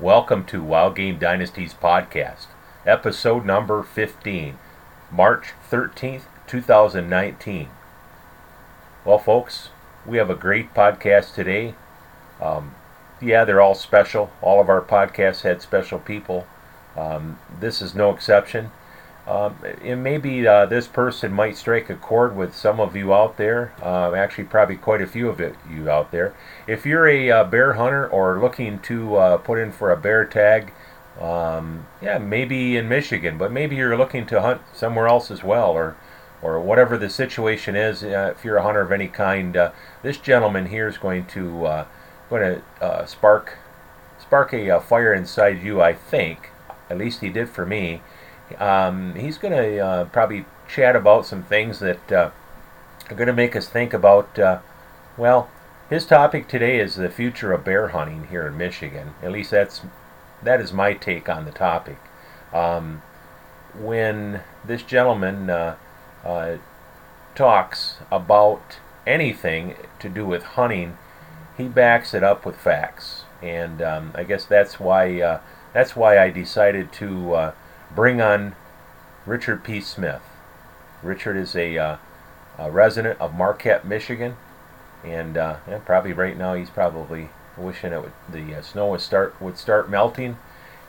Welcome to Wild Game Dynasties podcast, episode number 15, March 13th, 2019. Well, folks, we have a great podcast today. Um, yeah, they're all special. All of our podcasts had special people. Um, this is no exception. Um, and maybe uh, this person might strike a chord with some of you out there. Uh, actually, probably quite a few of it, you out there. If you're a uh, bear hunter or looking to uh, put in for a bear tag, um, yeah, maybe in Michigan, but maybe you're looking to hunt somewhere else as well, or or whatever the situation is. Uh, if you're a hunter of any kind, uh, this gentleman here is going to going to spark spark a fire inside you. I think, at least he did for me. Um, he's going to uh, probably chat about some things that uh, are going to make us think about, uh, well, his topic today is the future of bear hunting here in Michigan. At least that's that is my take on the topic. Um, when this gentleman uh, uh, talks about anything to do with hunting, he backs it up with facts, and um, I guess that's why uh, that's why I decided to bring on Richard P. Smith. Richard is a, uh, a resident of Marquette, Michigan, and uh, yeah, probably right now he's probably wishing it would, the uh, snow would start would start melting.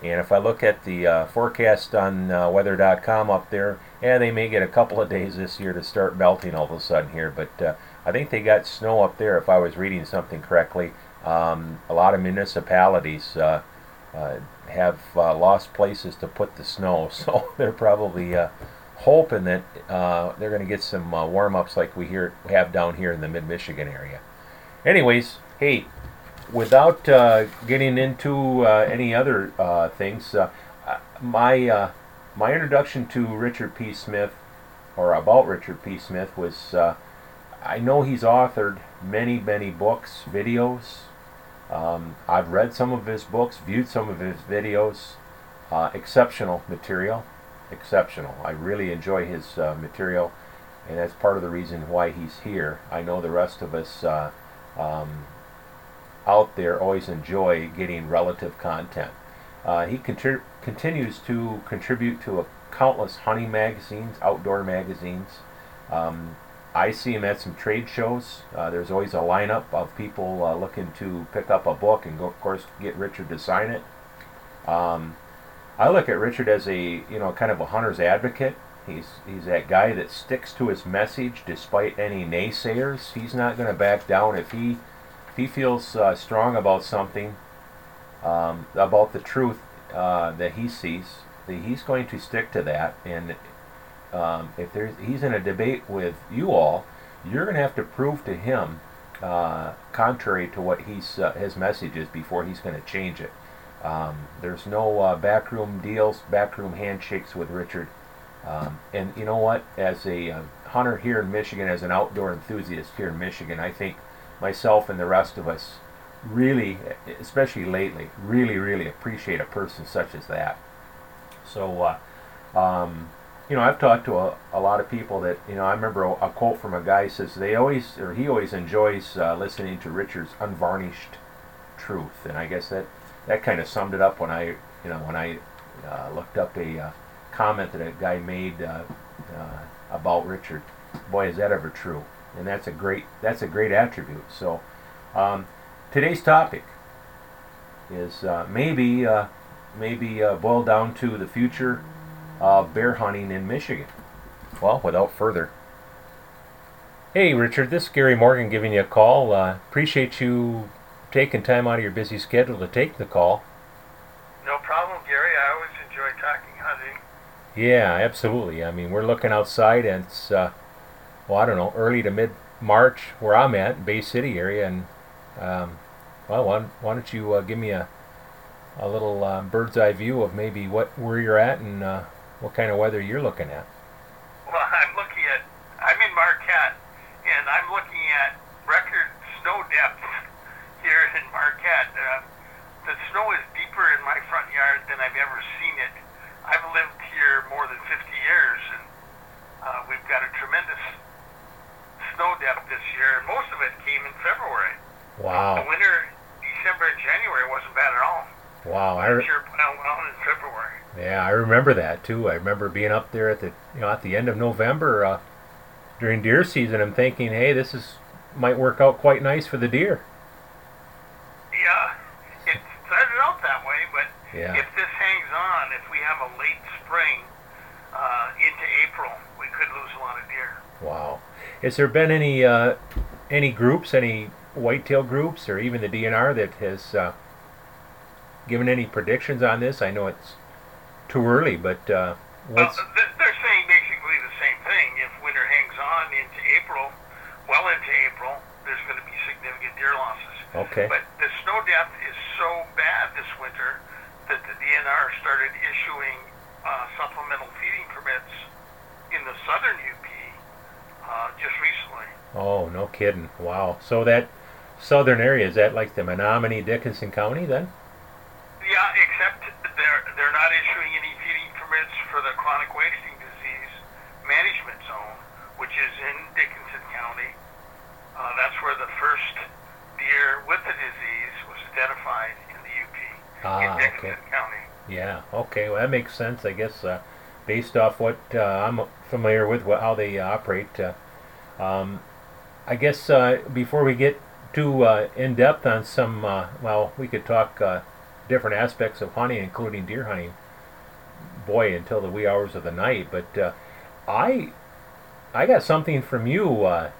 And if I look at the uh, forecast on uh, weather.com up there, yeah, they may get a couple of days this year to start melting all of a sudden here. But uh, I think they got snow up there, if I was reading something correctly. Um, a lot of municipalities uh, have uh, lost places to put the snow, so they're probably uh, hoping that uh, they're going to get some uh, warm ups like we here have down here in the mid Michigan area. Anyways, hey, without uh, getting into any other things, my my introduction to Richard P. Smith, or about Richard P. Smith, was I know he's authored many, many books, videos, um, I've read some of his books, viewed some of his videos. Uh, exceptional material. Exceptional. I really enjoy his uh, material, and that's part of the reason why he's here. I know the rest of us uh, um, out there always enjoy getting relative content. Uh, he contri- continues to contribute to countless hunting magazines, outdoor magazines. Um, I see him at some trade shows. Uh, there's always a lineup of people uh, looking to pick up a book and, go, of course, get Richard to sign it. Um, I look at Richard as a you know kind of a hunter's advocate. He's he's that guy that sticks to his message despite any naysayers. He's not going to back down if he if he feels uh, strong about something um, about the truth uh, that he sees. He's going to stick to that, and um, if there's he's in a debate with you all, you're going to have to prove to him uh, contrary to what he's uh, his message is before he's going to change it. Um, there's no uh, backroom deals, backroom handshakes with Richard. Um, and you know what? As a uh, hunter here in Michigan, as an outdoor enthusiast here in Michigan, I think myself and the rest of us really, especially lately, really, really appreciate a person such as that. So, uh, um, you know, I've talked to a, a lot of people that, you know, I remember a, a quote from a guy says they always, or he always enjoys uh, listening to Richard's unvarnished truth. And I guess that, that kind of summed it up when I, you know, when I uh, looked up a uh, comment that a guy made uh, uh, about Richard. Boy, is that ever true. And that's a great, that's a great attribute. So um, today's topic is uh, maybe, maybe boiled down to the future uh, bear hunting in Michigan. Well, without further. Hey, Richard, this is Gary Morgan giving you a call. Uh, appreciate you taking time out of your busy schedule to take the call. No problem, Gary. I always enjoy talking hunting. Yeah, absolutely. I mean, we're looking outside, and it's, uh, well, I don't know, early to mid March where I'm at, Bay City area, and um, well, why, why don't you uh, give me a a little uh, bird's eye view of maybe what where you're at and uh, what kind of weather you're looking at. Well, I'm looking at, I'm in Marquette, and I'm looking at record snow depth here in Marquette. Uh, the snow is deeper in my front yard than I've ever seen it. I've lived here more than 50 years, and uh, we've got a tremendous snow depth this year, and most of it came in February. Wow. The winter, December and January wasn't bad at all. Wow, I re- sure in February. Yeah, I remember that too. I remember being up there at the you know at the end of November uh, during deer season. I'm thinking, hey, this is might work out quite nice for the deer. Yeah, it started out that way, but yeah. if this hangs on, if we have a late spring uh, into April, we could lose a lot of deer. Wow. Has there been any uh, any groups, any whitetail groups, or even the DNR that has uh, given any predictions on this? I know it's too early, but uh, what's... Well, they're saying basically the same thing. If winter hangs on into April, well into April, there's going to be significant deer losses. Okay. But the snow depth is so bad this winter that the DNR started issuing uh, supplemental feeding permits in the southern UP uh, just recently. Oh, no kidding! Wow. So that southern area is that like the Menominee Dickinson County then? Yeah, except they're they're not issuing any feeding permits for the chronic wasting disease management zone, which is in Dickinson County. Uh, that's where the first deer with the disease was identified in the UP ah, in Dickinson okay. County. Yeah. Okay. Well, that makes sense. I guess uh, based off what uh, I'm familiar with, what, how they operate. Uh, um, I guess uh, before we get too uh, in depth on some, uh, well, we could talk different aspects of hunting, including deer hunting. Boy, until the wee hours of the night. But uh, I, I got something from you uh,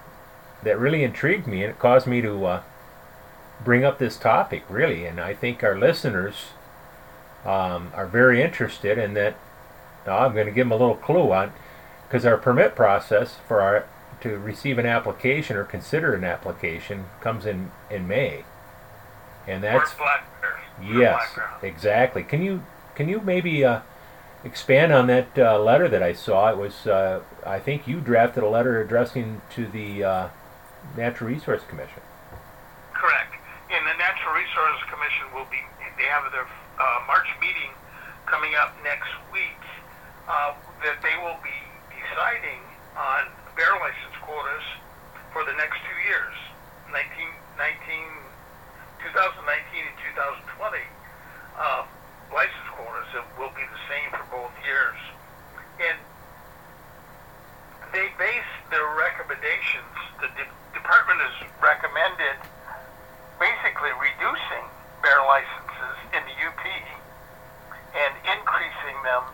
that really intrigued me, and it caused me to uh, bring up this topic, really. And I think our listeners um, are very interested in that. I'm going to give them a little clue on because our permit process for our to receive an application or consider an application comes in in May, and that's yes, exactly. Can you can you maybe uh, expand on that uh, letter that I saw? It was uh, I think you drafted a letter addressing to the uh, Natural Resource Commission. Correct. And the Natural Resource Commission will be they have their uh, March meeting coming up next week. Uh, that they will be deciding on bear license quotas for the next two years, 19, 19 2019 and 2020. Uh, license quotas will be the same for both years. And they base their recommendations, the de- department has recommended basically reducing bear licenses in the UP and increasing them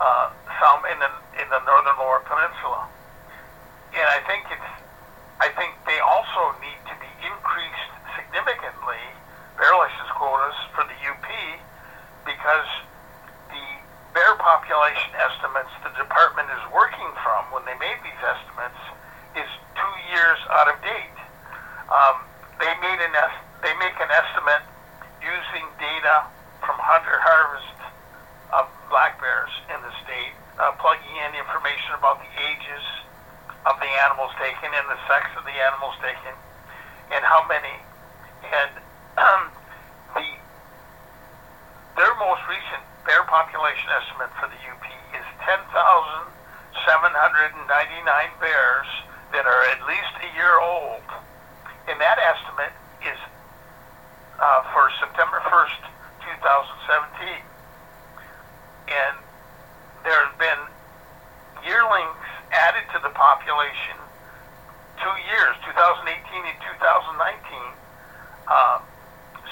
uh, some in the in the northern lower peninsula and I think it's I think they also need to be increased significantly bear license quotas for the UP because the bear population estimates the department is working from when they made these estimates is two years out of date. Um, they made an est- they make an estimate using data from hunter harvest of black bears in the state, uh, plugging in information about the ages of the animals taken and the sex of the animals taken and how many. And um, the their most recent bear population estimate for the UP is 10,799 bears that are at least a year old. And that estimate is uh, for September 1st, 2017. And there have been yearlings added to the population two years, 2018 and 2019, uh,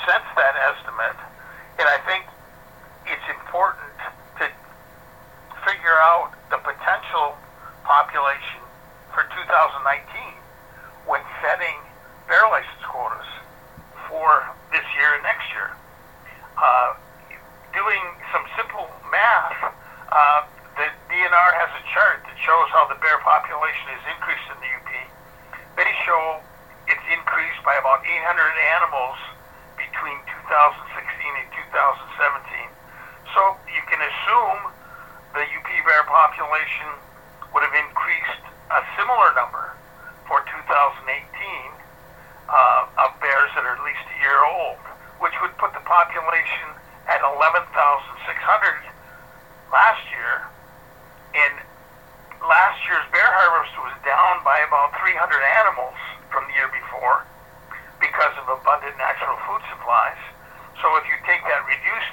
since that estimate. And I think it's important to figure out the potential population for 2019 when setting bear license quotas for this year and next year. Uh, doing some simple math, uh, the DNR has a chart that shows how the bear population has increased in the UP. They show it's increased by about 800 animals between 2016 and 2017. So you can assume the UP bear population would have increased a similar number for 2018 uh, of bears that are at least a year old, which would put the population at 11,600 last year and last year's bear harvest was down by about 300 animals from the year before because of abundant natural food supplies. So if you take that reduced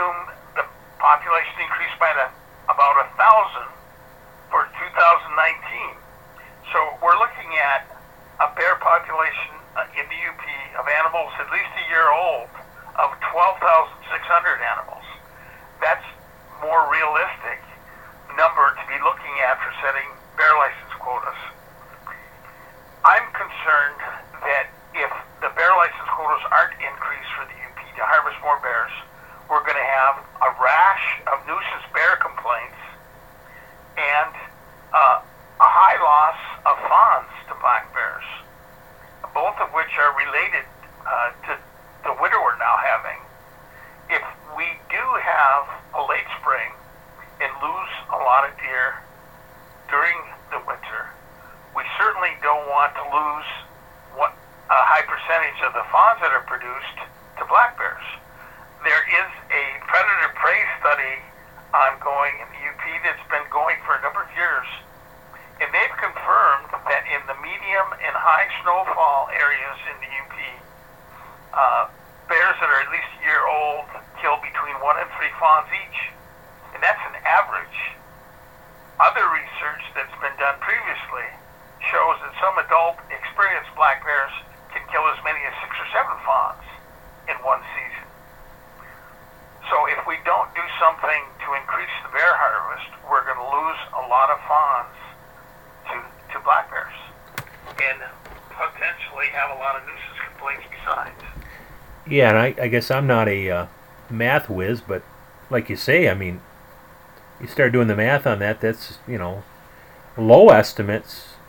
assume the population increased by the, about a thousand for 2019. So we're looking at a bear population uh, in the UP of animals at least a year old of 12,600 animals. That's more realistic number to be looking at for setting bear license quotas. I'm concerned that if the bear license quotas aren't increased for the UP to harvest more bears, we're going to have a rash of nuisance bear complaints and uh, a high loss of fawns to black bears, both of which are related uh, to the winter we're now having. If we do have a late spring and lose a lot of deer during the winter, we certainly don't want to lose what a high percentage of the fawns that are produced to black bears. There is a predator prey study ongoing in the UP that's been going for a number of years, and they've confirmed that in the medium and high snowfall areas in the UP, uh, bears that are at least a year old kill between one and three fawns each, and that's an average. Other research that's been done previously shows that some adult black bears can kill as many as six or seven fawns in one season. So if we don't do something to increase the bear harvest, we're going to lose a lot of fawns to, to black bears and potentially have a lot of nuisance complaints besides. Yeah, and I, I guess I'm not a uh, math whiz, but like you say, I mean, you start doing the math on that, that's, you know, low estimates.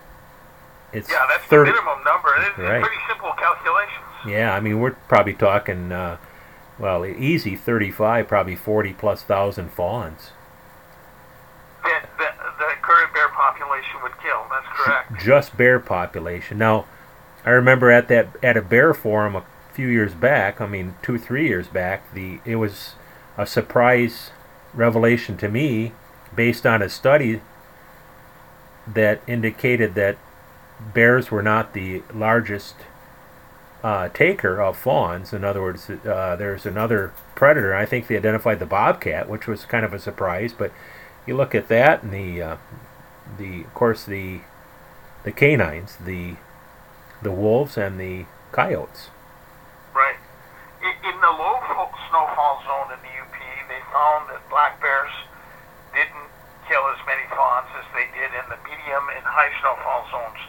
It's yeah, that's 30, the minimum number. It's Right. pretty simple calculations. Yeah, I mean, we're probably talking, uh, well, easy 35, probably 40 plus thousand fawns. That the, the current bear population would kill. That's correct. Just bear population. Now, I remember at that at a bear forum a few years back. I mean, two three years back. The it was a surprise revelation to me, based on a study that indicated that bears were not the largest uh, taker of fawns. In other words, uh, there's another predator. I think they identified the bobcat, which was kind of a surprise. But you look at that, and the uh, the of course the the canines, the the wolves and the coyotes. Right. In, the low snowfall zone in the UP, they found that black bears didn't kill as many fawns as they did in the medium and high snowfall zones.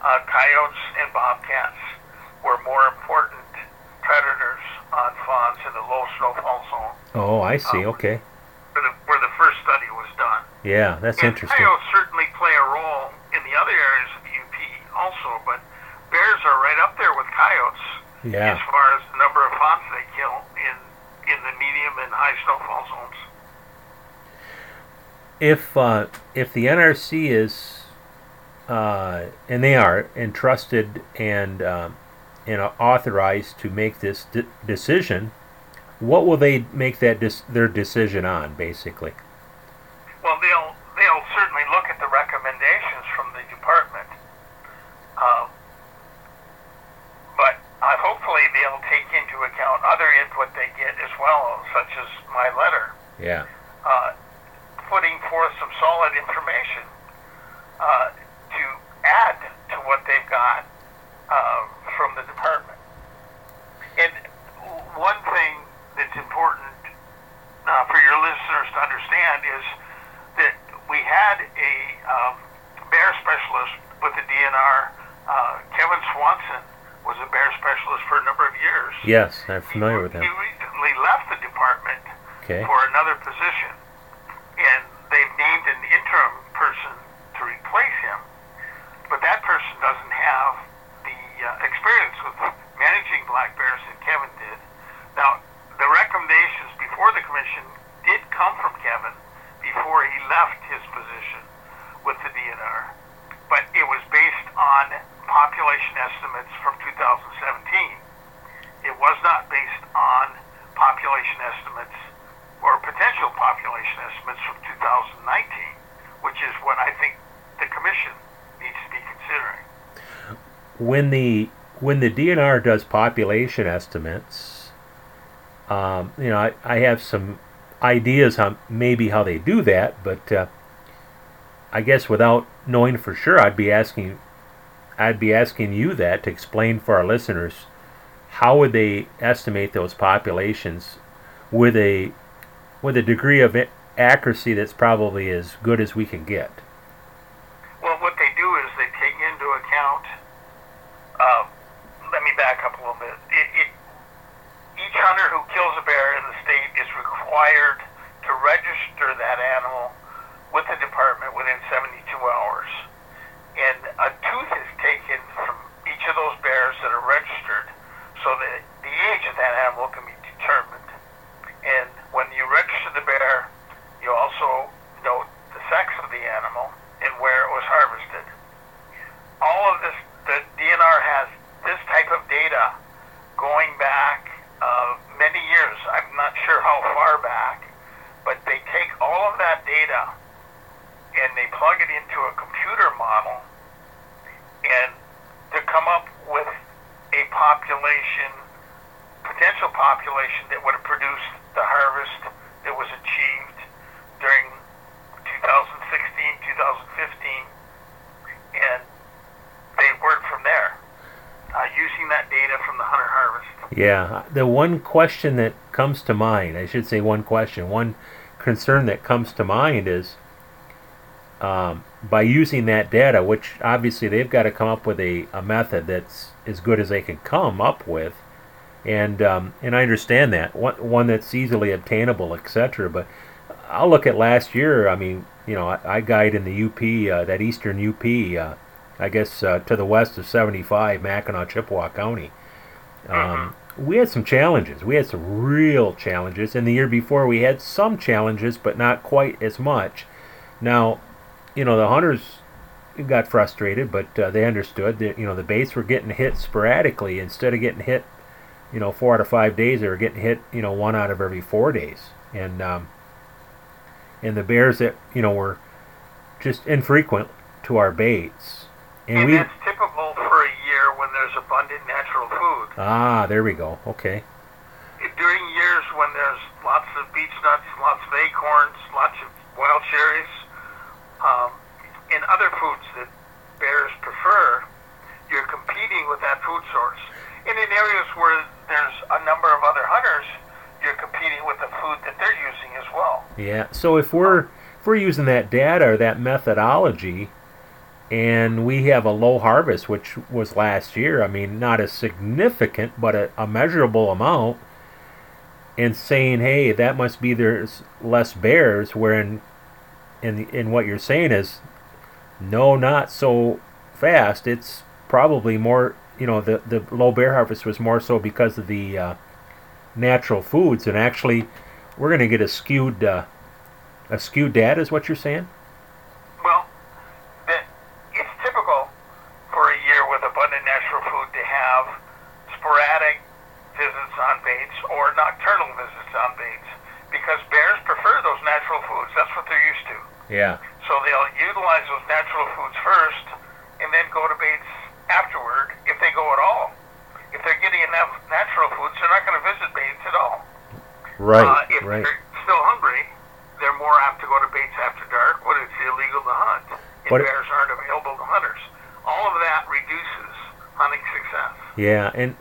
Uh, coyotes and bobcats were more important predators on fawns in the low snowfall zone, Oh, I see. Okay. where the, where the first study was done. Yeah, that's and interesting. coyotes certainly play a role in the other areas of the UP also, but bears are right up there with coyotes Yeah. as far as the number of fawns they kill in in the medium and high snowfall zones. If uh, if the NRC is uh, and they are entrusted and um, and authorized to make this de- decision, what will they make that dis- their decision on, basically? Well, they'll they'll certainly look at the recommendations from the department, uh, but uh, hopefully they'll take into account other input they get as well, such as my letter, Yeah. uh, putting forth some solid information uh, to add to what they've got uh, from the department. And one thing that's important uh, for your listeners to understand is that we had a um, bear specialist with the DNR. Uh, Kevin Swanson was a bear specialist for a number of years. Yes, I'm familiar with him. He recently left the department Okay. for another position, and they've named an interim person to replace him. But that person doesn't have the uh, experience with managing black bears that Kevin did. Now, the recommendations before the did come from Kevin before he left his position with the DNR, but it was based on population estimates from 2017. It was not based on population estimates or potential population estimates from 2019, which is what I think the commission needs to be considering. when the when the DNR does population estimates, Um, you know, I, I have some ideas on maybe how they do that, but uh, I guess without knowing for sure, I'd be asking, I'd be asking you that to explain for our listeners how would they estimate those populations with a with a degree of accuracy that's probably as good as we can get. Well, what they do is they take into account. Uh, let me back up a little bit. It, it, each hunter who kills a bear in the state is required to register that animal with the department within 72 hours. And a tooth is taken from each of those bears that are registered so that the age of that animal can be determined. And when you register the bear, you also note the sex of the animal and where it was harvested. All of this, the DNR has this type of data going back uh, many years. I'm not sure how far back, but they take all of that data and they plug it into a computer model and to come up with a population, potential population that would have produced the harvest that was achieved during 2016, 2015, and they work from there, uh, using that data from the hunter harvest. Yeah, the one question that comes to mind, I should say one question, one concern that comes to mind is um, by using that data, which obviously they've got to come up with a, a method that's as good as they can come up with, and um, and I understand that one, one that's easily obtainable, etc. But I'll look at last year. I mean, you know, I, I guide in the UP, uh, that eastern UP, uh, I guess uh, to the west of 75, Mackinac, Chippewa County. Um, mm-hmm. we had some challenges. We had some real challenges. And the year before, we had some challenges, but not quite as much. Now, you know, the hunters got frustrated, but uh, they understood that you know the baits were getting hit sporadically instead of getting hit, you know, four out of five days. They were getting hit, you know, one out of every four days, and um, and the bears that you know were just infrequent to our baits. And, and we, that's typical for a year when there's abundant natural food. Ah, there we go. Okay. During years when there's lots of beech nuts, lots of acorns, lots of wild cherries, um, and other foods that bears prefer, you're competing with that food source. And in areas where there's a number of other hunters, you're competing with the food that they're using as well. Yeah. So if we're if we're using that data or that methodology, and we have a low harvest, which was last year. I mean, not a significant, but a, a measurable amount. And saying, hey, that must be there's less bears. Wherein in in what you're saying is no not so fast it's probably more you know the the low bear harvest was more so because of the uh, natural foods and actually we're going to get a skewed uh, a skewed data is what you're saying well it's typical for a year with abundant natural food to have sporadic visits on baits or nocturnal visits on baits because bears prefer those natural foods that's what they're used to yeah. So they'll utilize those natural foods first and then go to baits afterward if they go at all. If they're getting enough natural foods, they're not going to visit baits at all. Right. Uh, if right. they're still hungry, they're more apt to go to baits after dark when it's illegal to hunt and but bears aren't available to hunters. All of that reduces hunting success. Yeah, and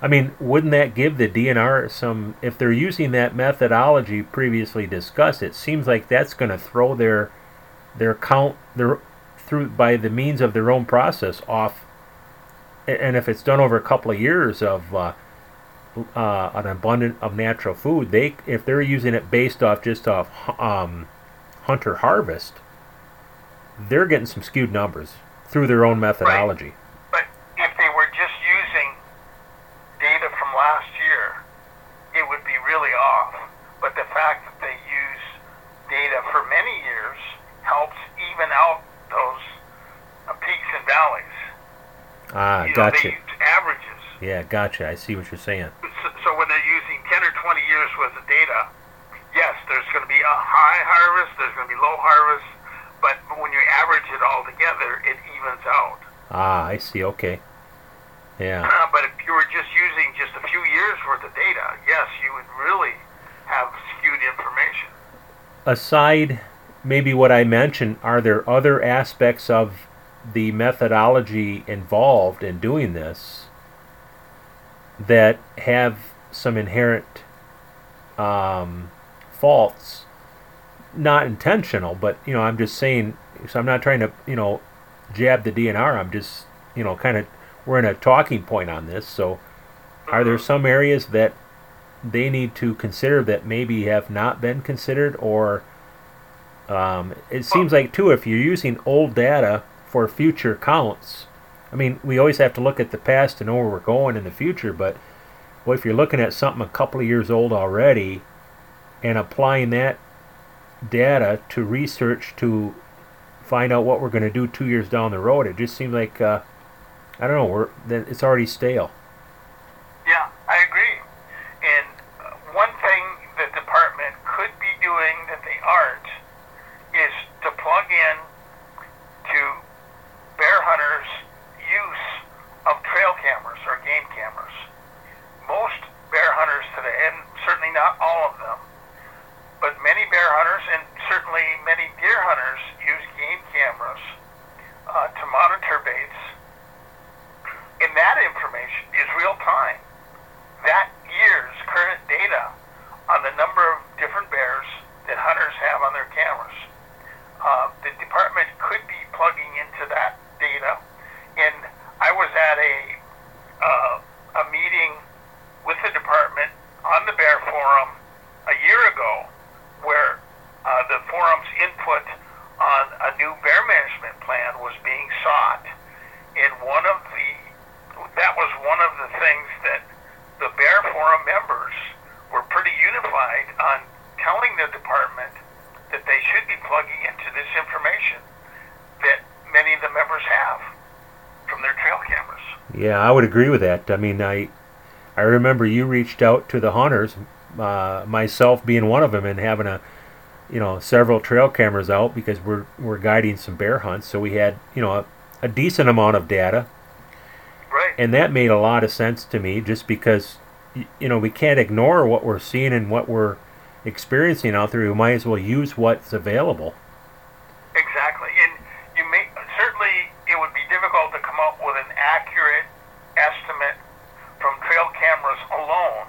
I mean, wouldn't that give the DNR some? If they're using that methodology previously discussed, it seems like that's going to throw their their count their through by the means of their own process off. And if it's done over a couple of years of uh, uh, an abundant of natural food, they if they're using it based off just off um, hunter harvest, they're getting some skewed numbers through their own methodology. Right. But if they were just using data from last year, it would be really off. But the fact that they use data for many years helps even out those uh, peaks and valleys. Ah, you gotcha. Averages. Yeah, gotcha. I see what you're saying. So, so when they're using 10 or 20 years worth of data, yes, there's going to be a high harvest, there's going to be low harvest, but when you average it all together, it evens out. Ah, I see. Okay. Yeah. Uh, but if you were just using just a few years worth of data, yes, you would really have skewed information. Aside, maybe what I mentioned, are there other aspects of the methodology involved in doing this that have some inherent um, faults? Not intentional, but you know, I'm just saying. So I'm not trying to, you know, jab the DNR. I'm just, you know, kind of we're in a talking point on this. So, are there some areas that they need to consider that maybe have not been considered, or um, it seems like too if you're using old data for future counts. I mean, we always have to look at the past to know where we're going in the future, but well, if you're looking at something a couple of years old already and applying that data to research to find out what we're going to do two years down the road, it just seems like uh, I don't know, we're it's already stale. Yeah, I agree. And uh, one thing the department could be doing that they aren't is to plug in to bear hunters' use of trail cameras or game cameras. Most bear hunters today, and certainly not all of them, but many bear hunters and certainly many deer hunters use game cameras uh, to monitor baits. And that information is real time. That year's current data on the number of different bears that hunters have on their cameras. Uh, the department could be plugging into that data. And I was at a uh, a meeting with the department on the Bear Forum a year ago, where uh, the forum's input on a new bear management plan was being sought. And one of the that was one of the things that the Bear Forum members were pretty unified on telling the department that they should be plugging into this information that many of the members have from their trail cameras. Yeah, I would agree with that. I mean, I I remember you reached out to the hunters, uh, myself being one of them, and having a you know several trail cameras out because we're we're guiding some bear hunts, so we had you know a, a decent amount of data. Right. And that made a lot of sense to me, just because you know we can't ignore what we're seeing and what we're experiencing out there. We might as well use what's available. Exactly, and you may certainly it would be difficult to come up with an accurate estimate from trail cameras alone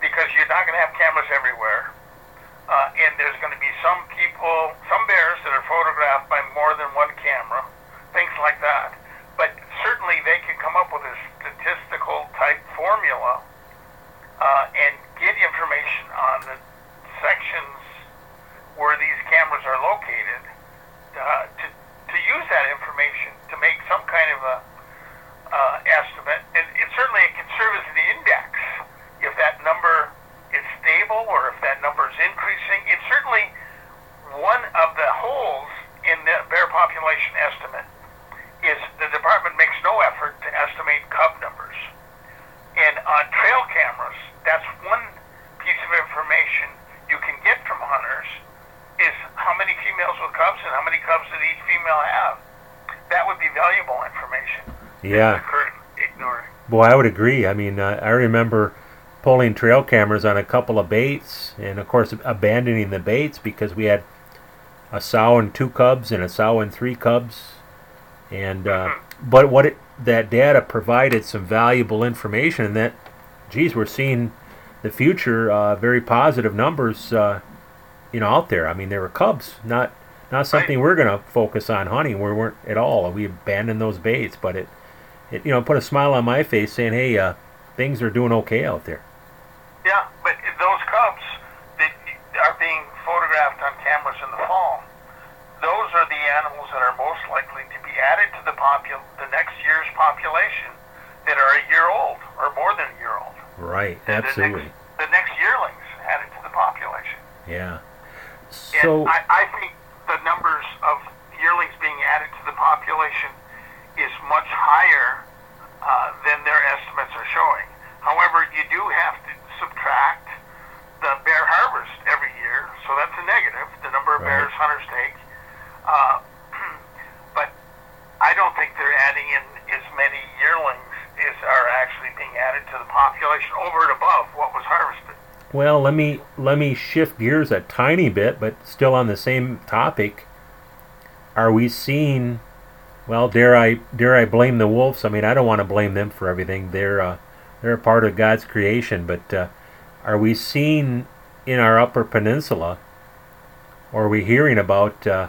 because you're not going to have cameras everywhere, uh, and there's going to be some people, some bears that are photographed by more than one camera, things like that. But certainly they can come up with a statistical type formula uh, and get information on the sections where these cameras are located uh, to, to use that information to make some kind of a uh, estimate. And it certainly it can serve as an index if that number is stable or if that number is increasing. It's certainly one of the holes in the bear population estimate is the department makes no effort to estimate cub numbers. And on trail cameras, that's one piece of information you can get from hunters is how many females with cubs and how many cubs did each female have. That would be valuable information. Yeah. Boy, I would agree. I mean, uh, I remember pulling trail cameras on a couple of baits, and of course abandoning the baits because we had a sow and two cubs and a sow and three cubs. And uh, but what it, that data provided some valuable information, and that, geez, we're seeing the future uh, very positive numbers, uh, you know, out there. I mean, there were cubs, not not something we're going to focus on hunting. We weren't at all. We abandoned those baits, but it, it you know, put a smile on my face, saying, "Hey, uh, things are doing okay out there." Yeah, but those cubs that are being photographed on cameras in the fall, those are the animals that are most likely to be added to the popul the next year's population that are a year old or more than a year old. Right, absolutely. The next, the next yearlings added to the population. Yeah. So I, I think the numbers of yearlings being added to the population is much higher uh, than their estimates are showing. However, you do have to subtract the bear harvest every year, so that's a negative, the number of Right. bears hunters take. Uh, but I don't think they're adding in as many yearlings as are actually being added added to the population over and above what was harvested. Well, let me let me shift gears a tiny bit, but still on the same topic. Are we seeing? Well, dare I dare I blame the wolves? I mean, I don't want to blame them for everything. They're uh, they're a part of God's creation, but uh, are we seeing in our Upper Peninsula, or are we hearing about uh,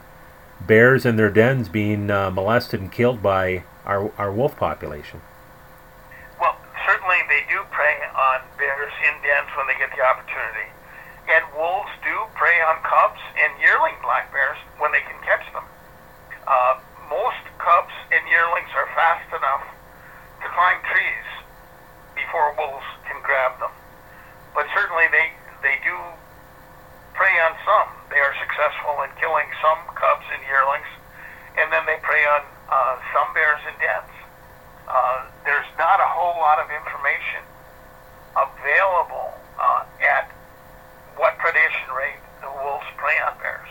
bears in their dens being uh, molested and killed by our our wolf population? Well, certainly they do prey on bears in dens when they get the opportunity. And wolves do prey on cubs and yearling black bears when they can catch them. Uh, most cubs and yearlings are fast enough to climb trees wolves can grab them. But certainly they, they do prey on some. They are successful in killing some cubs and yearlings, and then they prey on uh, some bears in dens. Uh, there's not a whole lot of information available uh, at what predation rate the wolves prey on bears,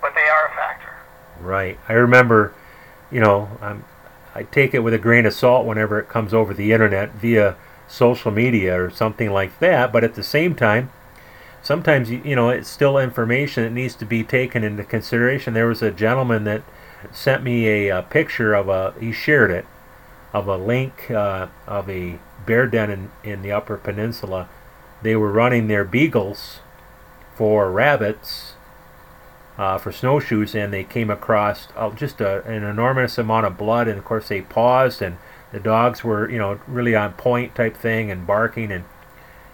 but they are a factor. Right. I remember, you know, I'm, I take it with a grain of salt whenever it comes over the internet via social media or something like that, but at the same time, sometimes you know it's still information that needs to be taken into consideration. There was a gentleman that sent me a, a picture of a he shared it of a link uh, of a bear den in, in the Upper Peninsula. They were running their beagles for rabbits uh, for snowshoes, and they came across uh, just a, an enormous amount of blood. And of course, they paused, and the dogs were, you know, really on point type thing, and barking, and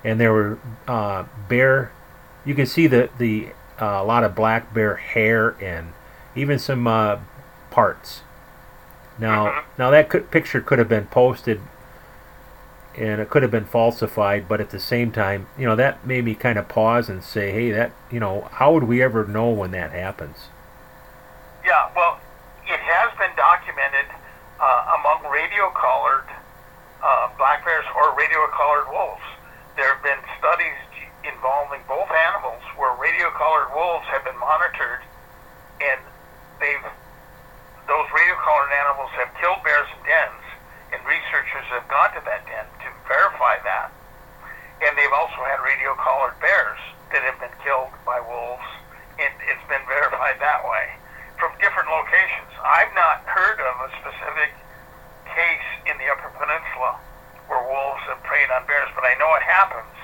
and there were uh, bear. You can see the the uh, a lot of black bear hair and even some uh, parts now, mm-hmm. now that could, picture could have been posted and it could have been falsified, but at the same time, you know, that made me kind of pause and say, hey, that, you know, how would we ever know when that happens? Yeah, well, it has been documented uh, among radio collared uh, black bears or radio collared wolves. There have been studies involving both animals where radio collared wolves have been monitored and they've those radio-collared animals have killed bears in dens, and researchers have gone to that den to verify that. And they've also had radio-collared bears that have been killed by wolves, and it's been verified that way from different locations. I've not heard of a specific case in the Upper Peninsula where wolves have preyed on bears, but I know it happens.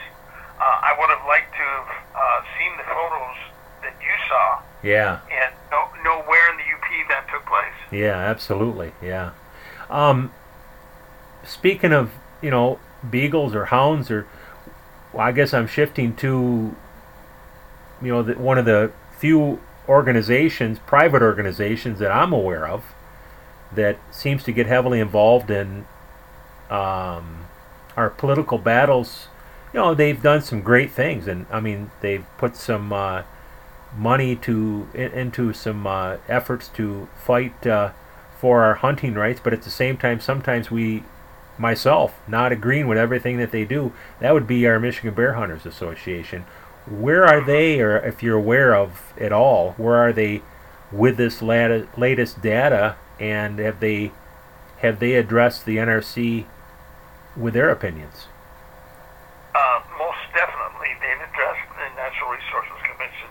Uh, I would have liked to have uh, seen the photos that you saw. Yeah. And know, know where in the UP that took place. Yeah, absolutely. Yeah. Um, speaking of, you know, beagles or hounds or, well, I guess I'm shifting to, you know, the, one of the few organizations, private organizations that I'm aware of that seems to get heavily involved in um, our political battles. You know, they've done some great things, and I mean, they've put some uh, money to into some uh, efforts to fight uh, for our hunting rights, but at the same time, sometimes we, myself, not agreeing with everything that they do. That would be our Michigan Bear Hunters Association. Where are they, or if you're aware of it all, where are they with this lat- latest data, and have they have they addressed the NRC with their opinions? Uh, most definitely, they've addressed the Natural Resources Commission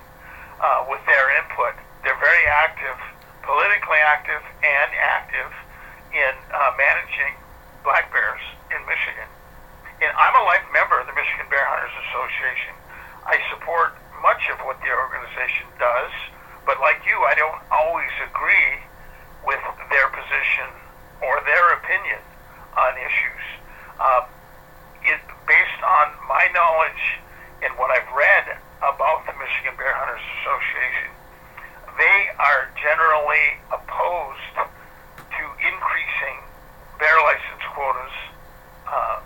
uh, with their input. They're very active, politically active, and active in uh, managing black bears in Michigan. And I'm a life member of the Michigan Bear Hunters Association. Support much of what the organization does, but like you, I don't always agree with their position or their opinion on issues. Uh, it, based on my knowledge and what I've read about the Michigan Bear Hunters Association. They are generally opposed to increasing bear license quotas uh,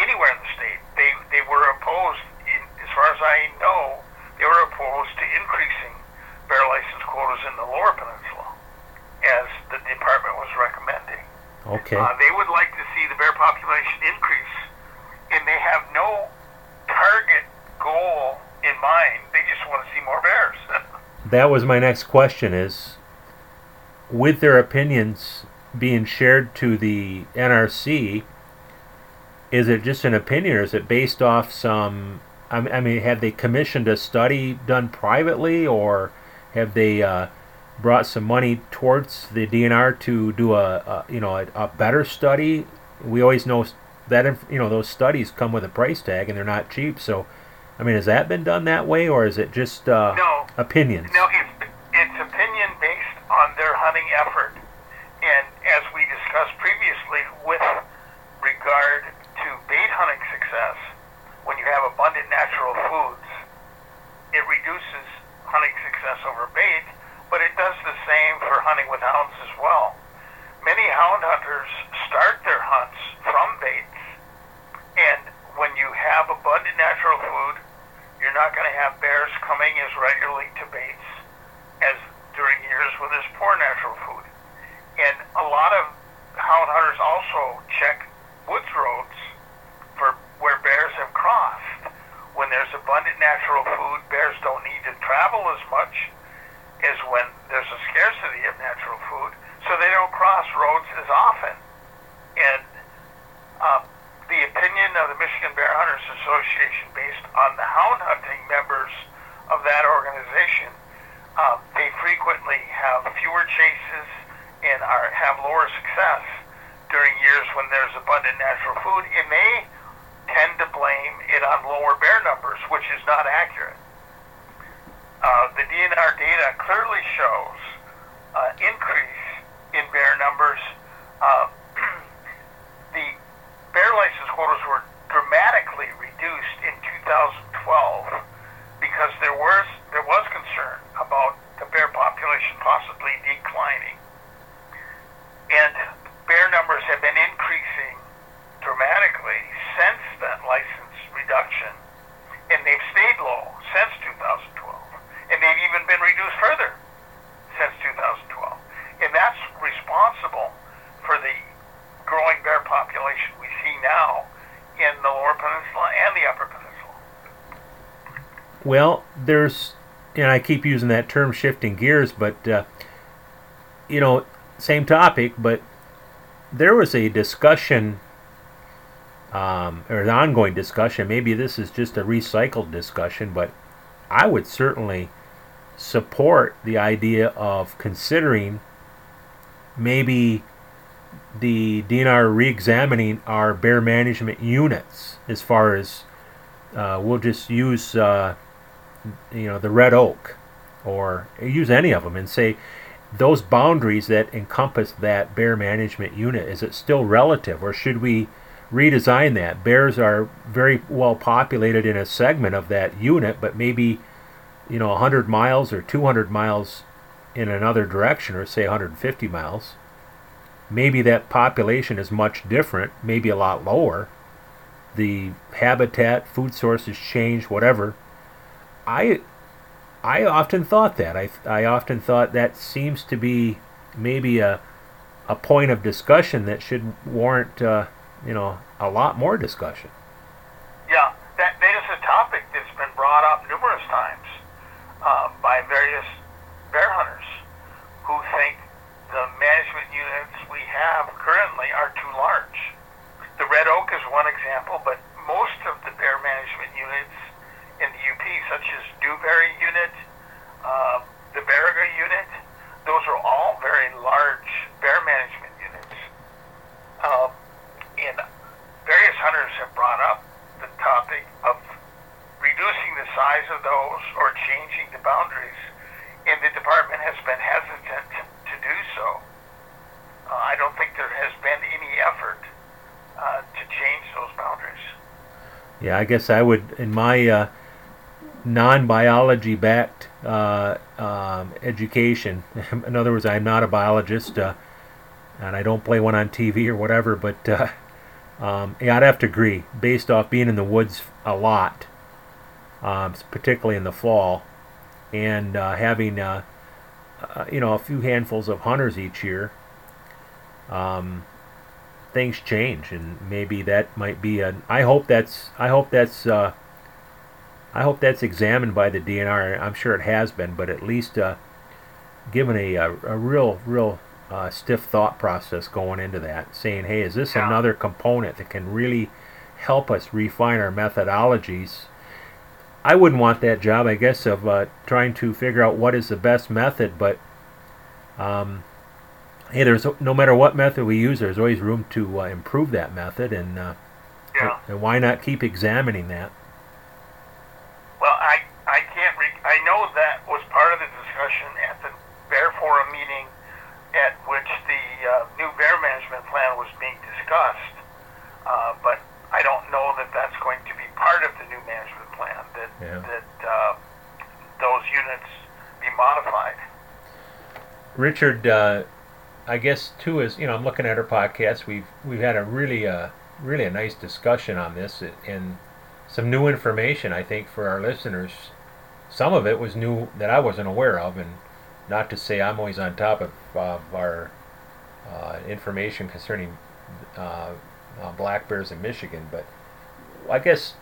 anywhere in the state. They they were opposed, in, as far as I know, they were opposed to increasing bear license quotas in the Lower Peninsula, as the department was recommending. Okay. Uh, they would like to see the bear population increase, and they have no target goal in mind. They just want to see more bears. that was my next question is with their opinions being shared to the NRC, is it just an opinion, or is it based off some? I mean, have they commissioned a study done privately, or have they uh, brought some money towards the DNR to do a, a you know a, a, better study? We always know that you know those studies come with a price tag and they're not cheap. So, I mean, has that been done that way, or is it just uh, no opinions? No, it's it's opinion based on their hunting effort, and as we discussed previously, with regard to bait hunting success, when you have abundant natural foods, it reduces hunting success over bait, but it does the same for hunting with hounds as well. Many hound hunters start their hunts from baits, and when you have abundant natural food, you're not going to have bears coming as regularly to baits as during years when there's poor natural food. And a lot of hound hunters also check woods roads for where bears have crossed. When there's abundant natural food, bears don't need to travel as much as when there's a scarcity of natural food, so they don't cross roads as often. And uh, the opinion of the Michigan Bear Hunters Association, based on the hound hunting members of that organization, uh, they frequently have fewer chases and are have lower success during years when there's abundant natural food, and they tend to blame it on lower bear numbers, which is not accurate. Uh, the DNR data clearly shows uh, increase in bear numbers. Uh, the bear license quotas were dramatically reduced in 2012 because there was there was concern about the bear population possibly declining, and bear numbers have been increasing dramatically since that license reduction, and they've stayed low since 2012, and they've even been reduced further since 2012, and that's responsible for the growing bear population we see now in the Lower Peninsula and the Upper Peninsula. Well, there's, and I keep using that term shifting gears, but uh, you know, same topic, but there was a discussion, um, or an ongoing discussion. Maybe this is just a recycled discussion, but I would certainly support the idea of considering maybe the DNR re-examining our bear management units as far as uh, we'll just use uh, you know the red oak or use any of them and say those boundaries that encompass that bear management unit, is it still relative or should we redesign that? Bears are very well populated in a segment of that unit, but maybe, you know, 100 miles or 200 miles in another direction, or say 150 miles. Maybe that population is much different, maybe a lot lower. The habitat, food sources change, whatever. I I often thought that. I, I often thought that seems to be maybe a, a point of discussion that should warrant, uh, you know, a lot more discussion. Yeah, that, that is a topic that's been brought up numerous times uh, by various bear hunters who think the management units we have currently are too large. The red oak is one example, but most of the bear management units in the UP, such as Newberry Unit, uh, the Baraga Unit. Those are all very large bear management units. Uh, and various hunters have brought up the topic of reducing the size of those or changing the boundaries, and the department has been hesitant to do so. Uh, I don't think there has been any effort uh, to change those boundaries. Yeah, I guess I would, in my uh, non-biology backed uh, um, education. In other words, I'm not a biologist, uh, and I don't play one on TV or whatever. But uh, um, yeah, I'd have to agree, based off being in the woods a lot, um, particularly in the fall, and uh, having uh, uh, you know a few handfuls of hunters each year. Um, things change, and maybe that might be a. I hope that's. I hope that's I hope that's examined by the DNR. I'm sure it has been, but at least uh, given a, a, a, real, real uh, stiff thought process going into that, saying, hey, is this yeah. another component that can really help us refine our methodologies. I wouldn't want that job, I guess, of uh, trying to figure out what is the best method, but um, hey, there's no matter what method we use, there's always room to uh, improve that method, and uh, Yeah. and why not keep examining that? Well, I I can't. Re- I know that was part of the discussion at the Bear Forum meeting, at which the uh, new bear management plan was being discussed. Uh, but I don't know that that's going to be part of the new management plan. That Yeah. that uh, those units be modified. Richard, uh, I guess too is you know I'm looking at our podcast. We've we've had a really uh, really a nice discussion on this and some new information I think for our listeners. Some of it was new that I wasn't aware of, and not to say I'm always on top of uh, our uh, information concerning uh, uh, black bears in Michigan, but I guess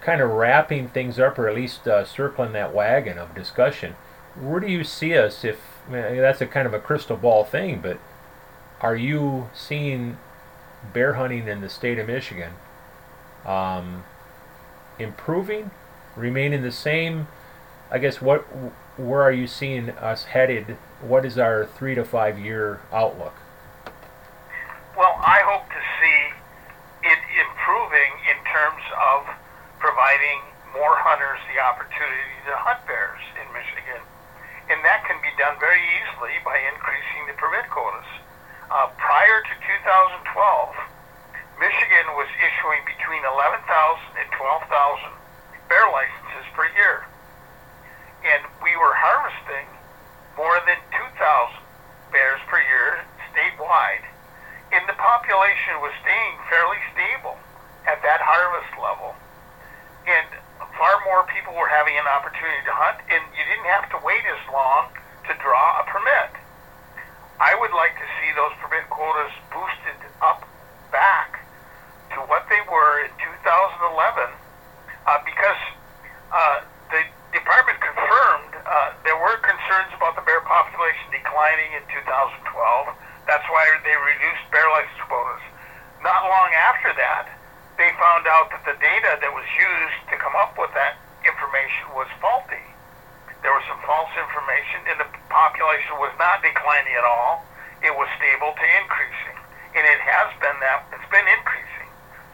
kind of wrapping things up or at least uh, circling that wagon of discussion where do you see us if I mean, that's a kind of a crystal ball thing but are you seeing bear hunting in the state of michigan um, improving remaining the same i guess what where are you seeing us headed what is our three to five year outlook Well, I hope to see it improving in terms of providing more hunters the opportunity to hunt bears in Michigan. And that can be done very easily by increasing the permit quotas. Uh, prior to 2012, Michigan was issuing between 11,000 and 12,000 bear licenses per year. And we were harvesting more than 2,000 bears per year statewide and the population was staying fairly stable at that harvest level. And far more people were having an opportunity to hunt, and you didn't have to wait as long to draw a permit. I would like to see those permit quotas boosted up back to what they were in 2011 uh, because uh, the department confirmed uh, there were concerns about the bear population declining in 2012. That's why they reduced bear license quotas. Not long after that, they found out that the data that was used to come up with that information was faulty. There was some false information, and the population was not declining at all. It was stable to increasing, and it has been that. It's been increasing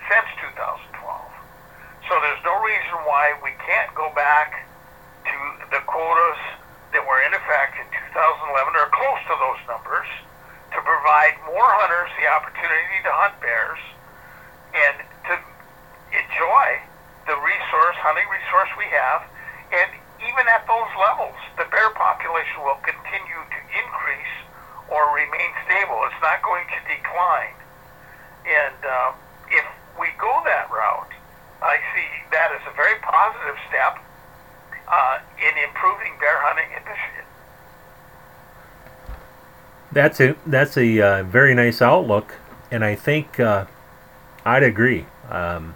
since 2012. So there's no reason why we can't go back the quotas that were in effect in 2011 or close to those numbers to provide more hunters the opportunity to hunt bears and to enjoy the resource, hunting resource we have. And even at those levels, the bear population will continue to increase or remain stable. It's not going to decline. And uh, if we go that route, I see that as a very positive step uh, in improving bear hunting in Michigan. That's a that's a uh, very nice outlook, and I think uh, I'd agree. Um,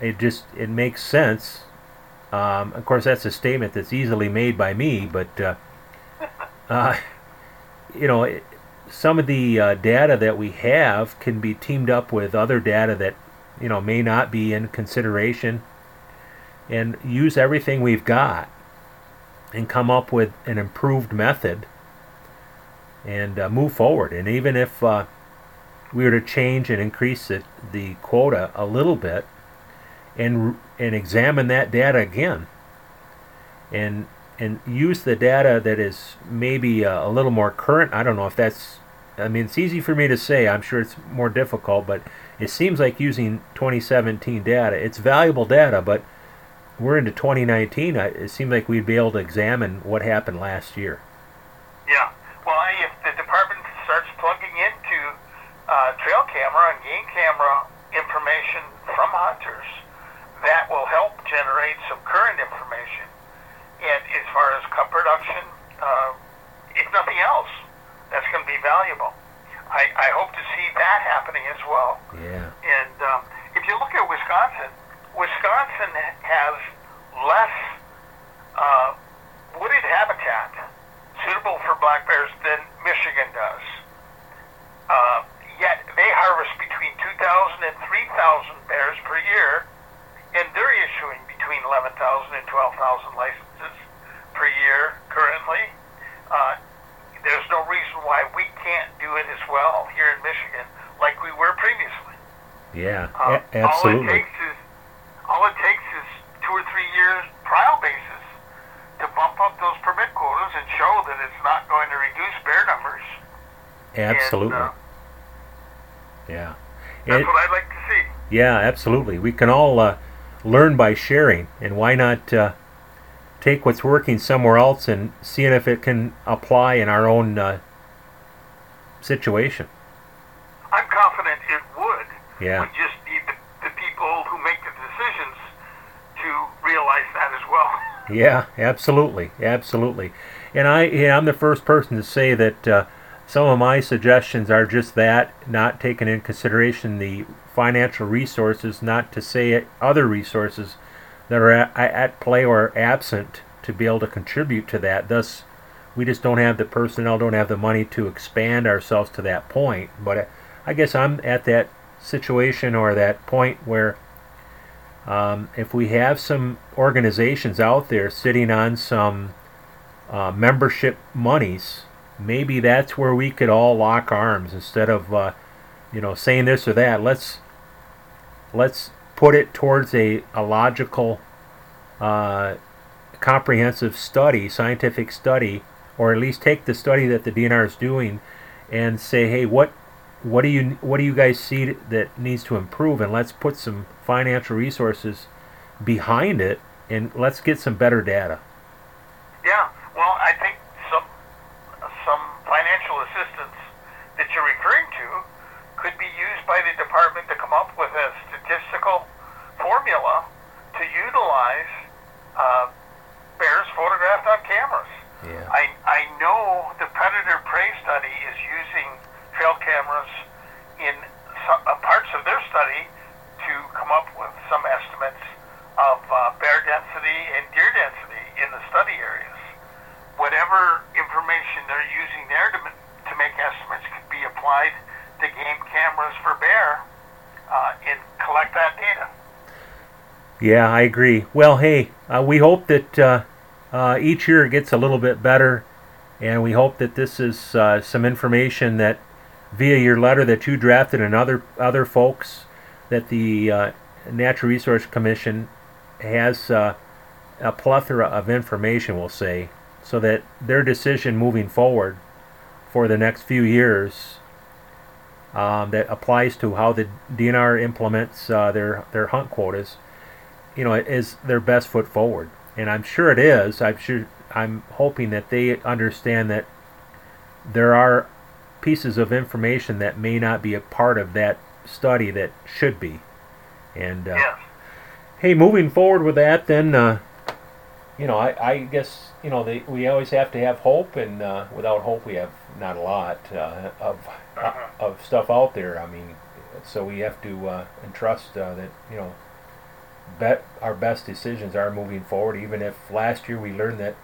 it just it makes sense. Um, of course, that's a statement that's easily made by me, but uh, uh, you know, it, some of the uh, data that we have can be teamed up with other data that you know may not be in consideration, and use everything we've got, and come up with an improved method and uh, move forward. And even if uh, we were to change and increase it, the quota a little bit, and and examine that data again, and and use the data that is maybe uh, a little more current. I don't know if that's. I mean, it's easy for me to say. I'm sure it's more difficult, but it seems like using 2017 data. It's valuable data, but we're into 2019. It seemed like we'd be able to examine what happened last year. Yeah. Well, if the department starts plugging into uh, trail camera and game camera information from hunters, that will help generate some current information. And as far as cub production, uh, if nothing else, that's going to be valuable. I, I hope to see that happening as well. Yeah. And um, if you look at Wisconsin, Wisconsin has less uh, wooded habitat suitable for black bears than Michigan does. Uh, yet they harvest between 2,000 and 3,000 bears per year, and they're issuing between 11,000 and 12,000 licenses per year currently. Uh, there's no reason why we can't do it as well here in Michigan like we were previously. Yeah, Uh, a- absolutely. All it takes is all it takes is two or three years trial basis to bump up those permit quotas and show that it's not going to reduce bear numbers. Absolutely. And, uh, yeah. that's It- what I'd like to see. yeah, absolutely. We can all uh, learn by sharing, and why not uh, take what's working somewhere else and seeing if it can apply in our own uh, situation? I'm confident it would. Yeah. We just need the, the people who make the to realize that as well. Yeah, absolutely, absolutely. And I, yeah, I'm the first person to say that uh, some of my suggestions are just that, not taking in consideration the financial resources, not to say other resources that are at, at play or absent to be able to contribute to that. Thus, we just don't have the personnel, don't have the money to expand ourselves to that point. But I guess I'm at that situation or that point where um, if we have some organizations out there sitting on some uh, membership monies, maybe that's where we could all lock arms instead of, uh, you know, saying this or that. Let's let's put it towards a, a logical, uh, comprehensive study, scientific study, or at least take the study that the DNR is doing and say, hey, what what do you what do you guys see that needs to improve, and let's put some financial resources behind it, and let's get some better data. Yeah, well, I think some some financial assistance that you're referring to could be used by the department to come up with a statistical formula to utilize uh, bears photographed on cameras. Yeah. I I know the predator prey study is using trail cameras in some, uh, parts of their study to come up with some estimates of uh, bear density and deer density in the study areas. Whatever information they're using there to, to make estimates could be applied to game cameras for bear uh, and collect that data. Yeah, I agree. Well, hey, uh, we hope that uh, uh, each year gets a little bit better, and we hope that this is some information that, via your letter that you drafted and other other folks, that the uh, Natural Resource Commission has uh, a plethora of information. We'll say so that their decision moving forward for the next few years um, that applies to how the DNR implements uh, their their hunt quotas you know, is their best foot forward. And I'm sure it is. I'm sure. I'm hoping that they understand that there are pieces of information that may not be a part of that study that should be. And uh, Yes. hey, moving forward with that, then uh, you know, I, I guess you know they, we always have to have hope, and uh, without hope, we have not a lot uh, of Uh-huh. of stuff out there. I mean, so we have to uh, entrust uh, that you know, bet our best decisions are moving forward. Even if last year we learned that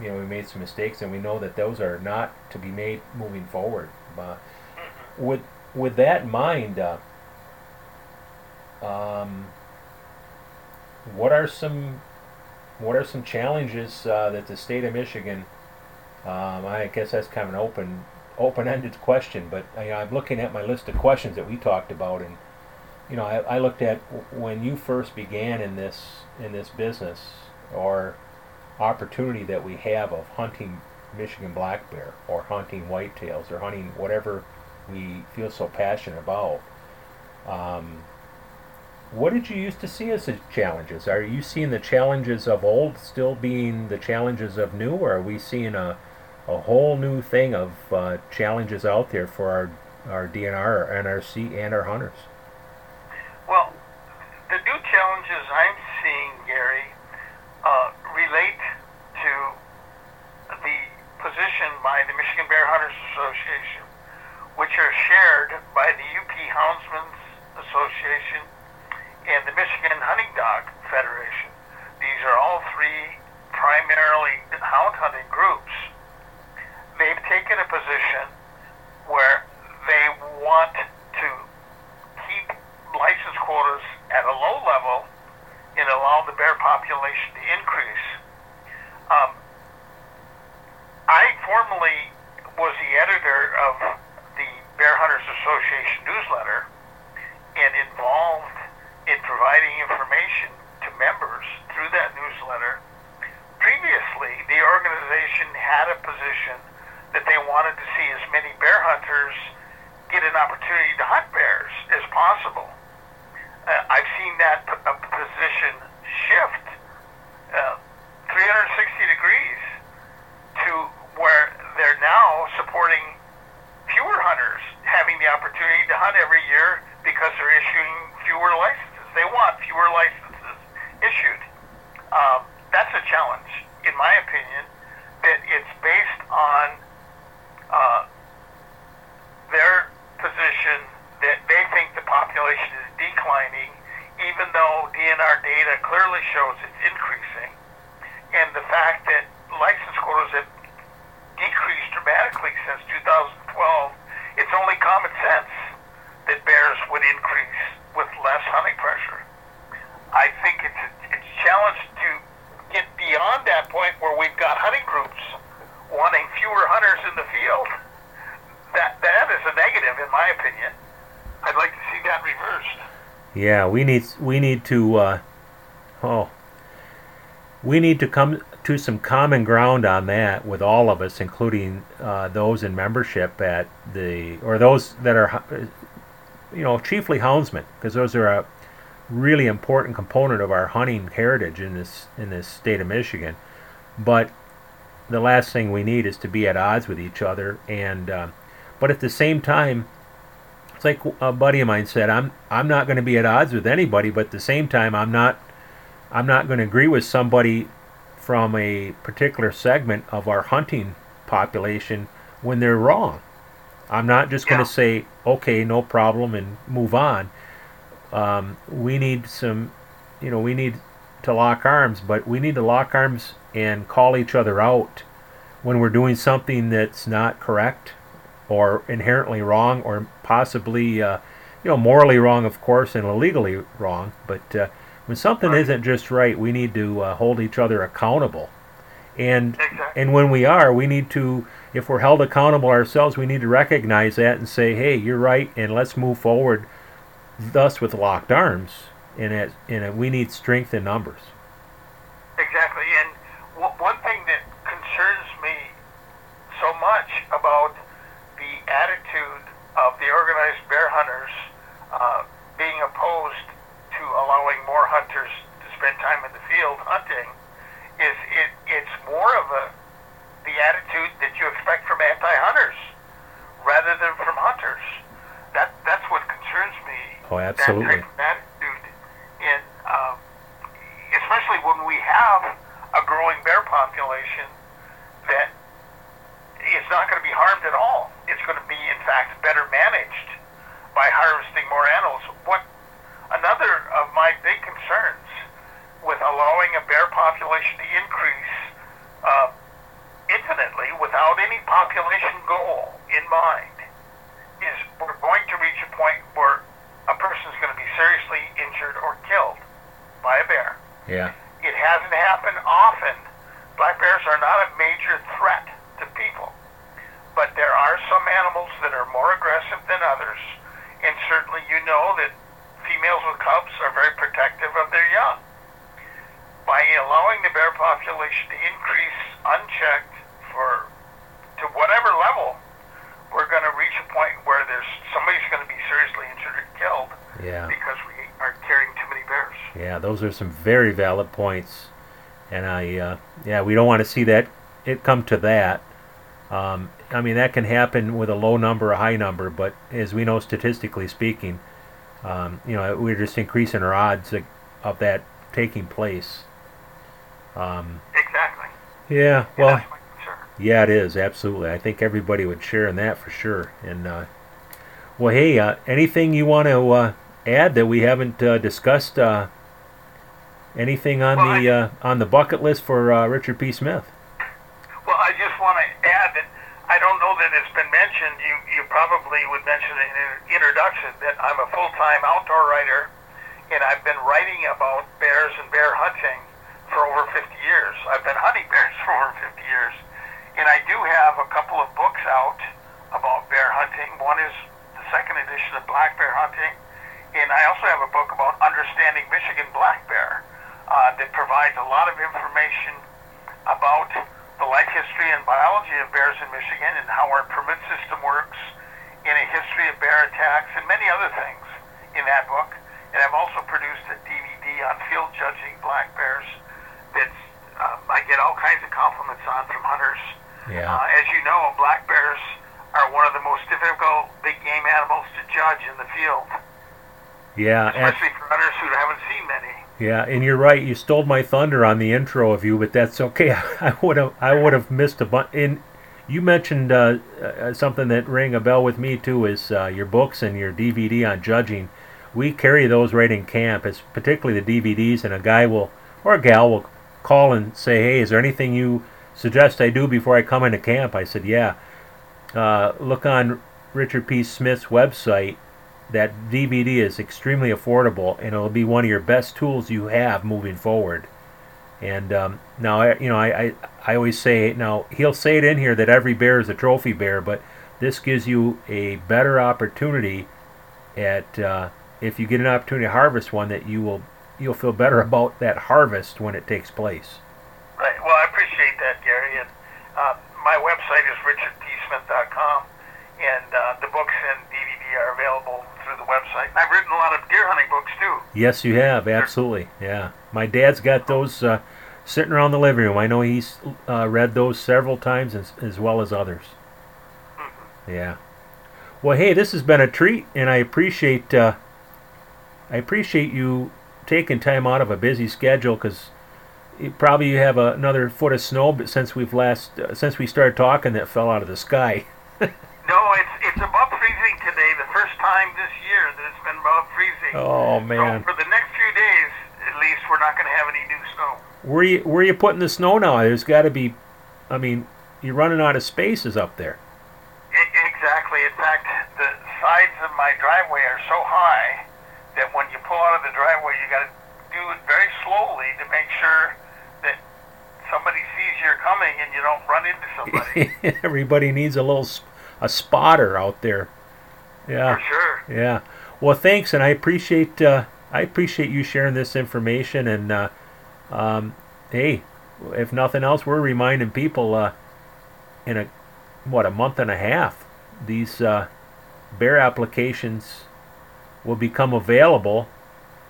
you know we made some mistakes, and we know that those are not to be made moving forward. Uh, with with that in mind. Uh, um, what are some what are some challenges uh, that the state of Michigan? Um, I guess that's kind of an open open-ended question, but I'm looking at my list of questions that we talked about, and you know, I, I looked at when you first began in this in this business or opportunity that we have of hunting Michigan black bear or hunting whitetails or hunting whatever we feel so passionate about. Um, what did you used to see as the challenges? Are you seeing the challenges of old still being the challenges of new, or are we seeing a, a whole new thing of uh, challenges out there for our, our DNR, our NRC, and our hunters? Well, the new challenges I'm by the Michigan Bear Hunters Association, which are shared by the UP Houndsmen's Association and the Michigan Hunting Dog Federation. These are all three primarily hound hunting groups. They've taken a position where they want to keep license quotas at a low level and allow the bear population to increase. Um, I formerly was the editor of the Bear Hunters Association newsletter and involved in providing information to members through that newsletter. Previously, the organization had a position that they wanted to see as many bear hunters get an opportunity to hunt bears as possible. Uh, I've seen that p- position shift uh, 360 degrees to where they're now supporting fewer hunters having the opportunity to hunt every year because they're issuing fewer licenses. They want fewer licenses issued. Um, that's a challenge, in my opinion, that it's based on uh, their position that they think the population is declining, even though DNR data clearly shows it's increasing. And the fact that license quotas have decreased dramatically since 2012, it's only common sense that bears would increase with less hunting pressure. I think it's a, it's a challenge to get beyond that point where we've got hunting groups wanting fewer hunters in the field. That that is a negative, in my opinion. I'd like to see that reversed. Yeah, we need we need to uh, oh we need to come to some common ground on that with all of us, including uh, those in membership at the or those that are you know chiefly houndsmen, because those are a really important component of our hunting heritage in this in this state of Michigan. But the last thing we need is to be at odds with each other, and uh, but at the same time, it's like a buddy of mine said, I'm I'm not going to be at odds with anybody, but at the same time, I'm not I'm not going to agree with somebody from a particular segment of our hunting population when they're wrong. I'm not just going to say, okay, no problem, and move on. Um, we need some, you know, we need to lock arms, but we need to lock arms and call each other out when we're doing something that's not correct or inherently wrong or possibly, uh, you know, morally wrong, of course, and illegally wrong. But uh, when something right. isn't just right, we need to uh, hold each other accountable. And exactly. and when we are, we need to if we're held accountable ourselves, we need to recognize that and say, "Hey, you're right," and let's move forward. Thus, with locked arms, and it, and it, we need strength in numbers. Exactly, and w- one thing that concerns me so much about the attitude of the organized bear hunters uh, being opposed to allowing more hunters to spend time in the field hunting is it, it's more of a the attitude that you expect from anti-hunters rather than from hunters. That that's what concerns me. Oh, absolutely. That type of attitude, and uh, especially when we have a growing bear population that is not going to be harmed at all. It's going to be, in fact, better managed by harvesting more animals. What another of my big concerns with allowing a bear population to increase. Uh, infinitely without any population goal in mind is we're going to reach a point where a person is going to be seriously injured or killed by a bear. Yeah. It hasn't happened often. Black bears are not a major threat to people. But there are some animals that are more aggressive than others. And certainly you know that females with cubs are very protective of their young. By allowing the bear population to increase unchecked for to whatever level, we're going to reach a point where there's somebody's going to be seriously injured or killed. Yeah. Because we are carrying too many bears. Yeah, those are some very valid points, and I uh, yeah we don't want to see that it come to that. Um, I mean that can happen with a low number, a high number, but as we know statistically speaking, um, you know we're just increasing our odds of, of that taking place. Um, exactly. Yeah. Well. Sure. Yeah, it is absolutely. I think everybody would share in that for sure. And uh, well, hey, uh, anything you want to uh, add that we haven't uh, discussed? Uh, anything on well, the uh, on the bucket list for Richard P. Smith? Well, I just want to add that I don't know that it's been mentioned. You you probably would mention in an introduction that I'm a full time outdoor writer, and I've been writing about bears and bear hunting for over 50 years. I've been hunting bears for over 50 years. And I do have a couple of books out about bear hunting. One is the second edition of black bear hunting. And I also have a book about understanding Michigan black bear uh, that provides a lot of information about the life history and biology of bears in Michigan and how our permit system works in a history of bear attacks and many other things in that book. And I've also produced a DVD on field judging black bears that's uh, I get all kinds of compliments on from hunters. Yeah. Uh, as you know, black bears are one of the most difficult big game animals to judge in the field, Yeah, especially for hunters who haven't seen many. Yeah, and you're right. You stole my thunder on the intro of you, but that's okay. I would have I would have missed a bunch. And you mentioned uh, uh, something that rang a bell with me too is uh, your books and your DVD on judging. We carry those right in camp. It's particularly the DVDs, and a guy will or a gal will call and say, "Hey, is there anything you suggest I do before I come into camp?" I said, "Yeah." Uh, look on Richard P. Smith's website. That DVD is extremely affordable, and it'll be one of your best tools you have moving forward. And um, now, I, you know, I, I, I always say now he'll say it in here that every bear is a trophy bear, but this gives you a better opportunity at uh, if you get an opportunity to harvest one that you will you'll feel better about that harvest when it takes place. Right. Well, I appreciate that, Gary. And uh, my website is richardpsmith.com, and uh, the books and DVD are available through the website. And I've written a lot of deer hunting books too. Yes, you have absolutely. Yeah, my dad's got those uh, sitting around the living room. I know he's uh, read those several times as, as well as others. Yeah. Well, hey, this has been a treat, and I appreciate uh, I appreciate you taking time out of a busy schedule because probably you have a, another foot of snow, but since we've last uh, since we started talking, that fell out of the sky. No, it's it's above freezing today. The first time this year that it's been above freezing. Oh So man, for the next few days, at least, we're not going to have any new snow. where you where you putting the snow now? There's got to be, I mean, you're running out of spaces up there. E- exactly. In fact, the sides of my driveway are so high that when you pull out of the driveway, you got to do it very slowly to make sure that somebody sees you're coming and you don't run into somebody. Everybody needs a little s- a spotter out there. Yeah. For sure. Yeah. Well, thanks, and I appreciate uh, I appreciate you sharing this information. And uh, um, hey, if nothing else, we're reminding people uh, in a what a month and a half these uh, bear applications will become available.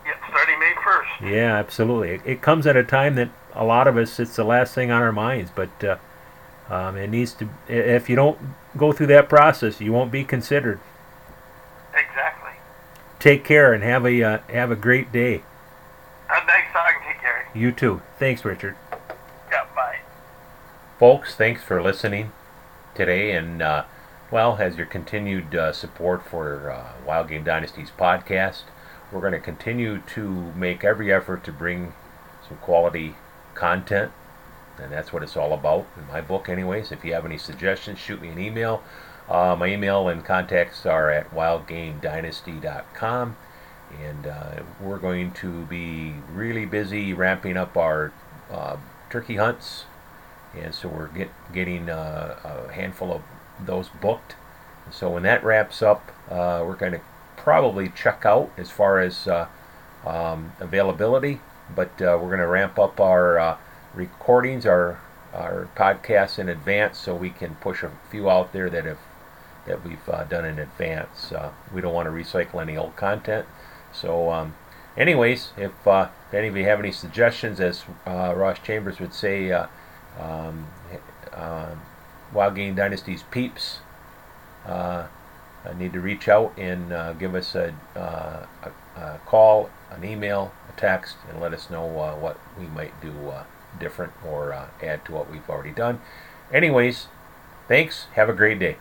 Yeah, starting May 1st. Yeah, absolutely. It, it comes at a time that a lot of us it's the last thing on our minds, but uh, um, it needs to. If you don't go through that process, you won't be considered. Exactly. Take care and have a uh, have a great day. Uh, thanks talking to you, Gary. You too. Thanks, Richard. Yeah, bye. Folks, thanks for listening today, and uh, well, as your continued uh, support for uh, Wild Game Dynasty's podcast, we're going to continue to make every effort to bring some quality content, and that's what it's all about in my book, anyways. If you have any suggestions, shoot me an email. Uh, my email and contacts are at wildgamedynasty.com, and uh, we're going to be really busy ramping up our uh, turkey hunts and so we're get, getting uh, a handful of those booked. So when that wraps up, uh, we're going to probably check out as far as uh, um, availability, but we're going to ramp up our recordings, our our podcasts in advance, so we can push a few out there that have that we've uh, done in advance. Uh, we don't want to recycle any old content. So, um, anyways, if, uh, if any of you have any suggestions, as uh, Ross Chambers would say, uh, um, um, Wild Game Dynasty's peeps uh, need to reach out and give us a, a, a call, an email, a text, and let us know what we might do different or uh, add to what we've already done. Anyways, thanks. Have a great day.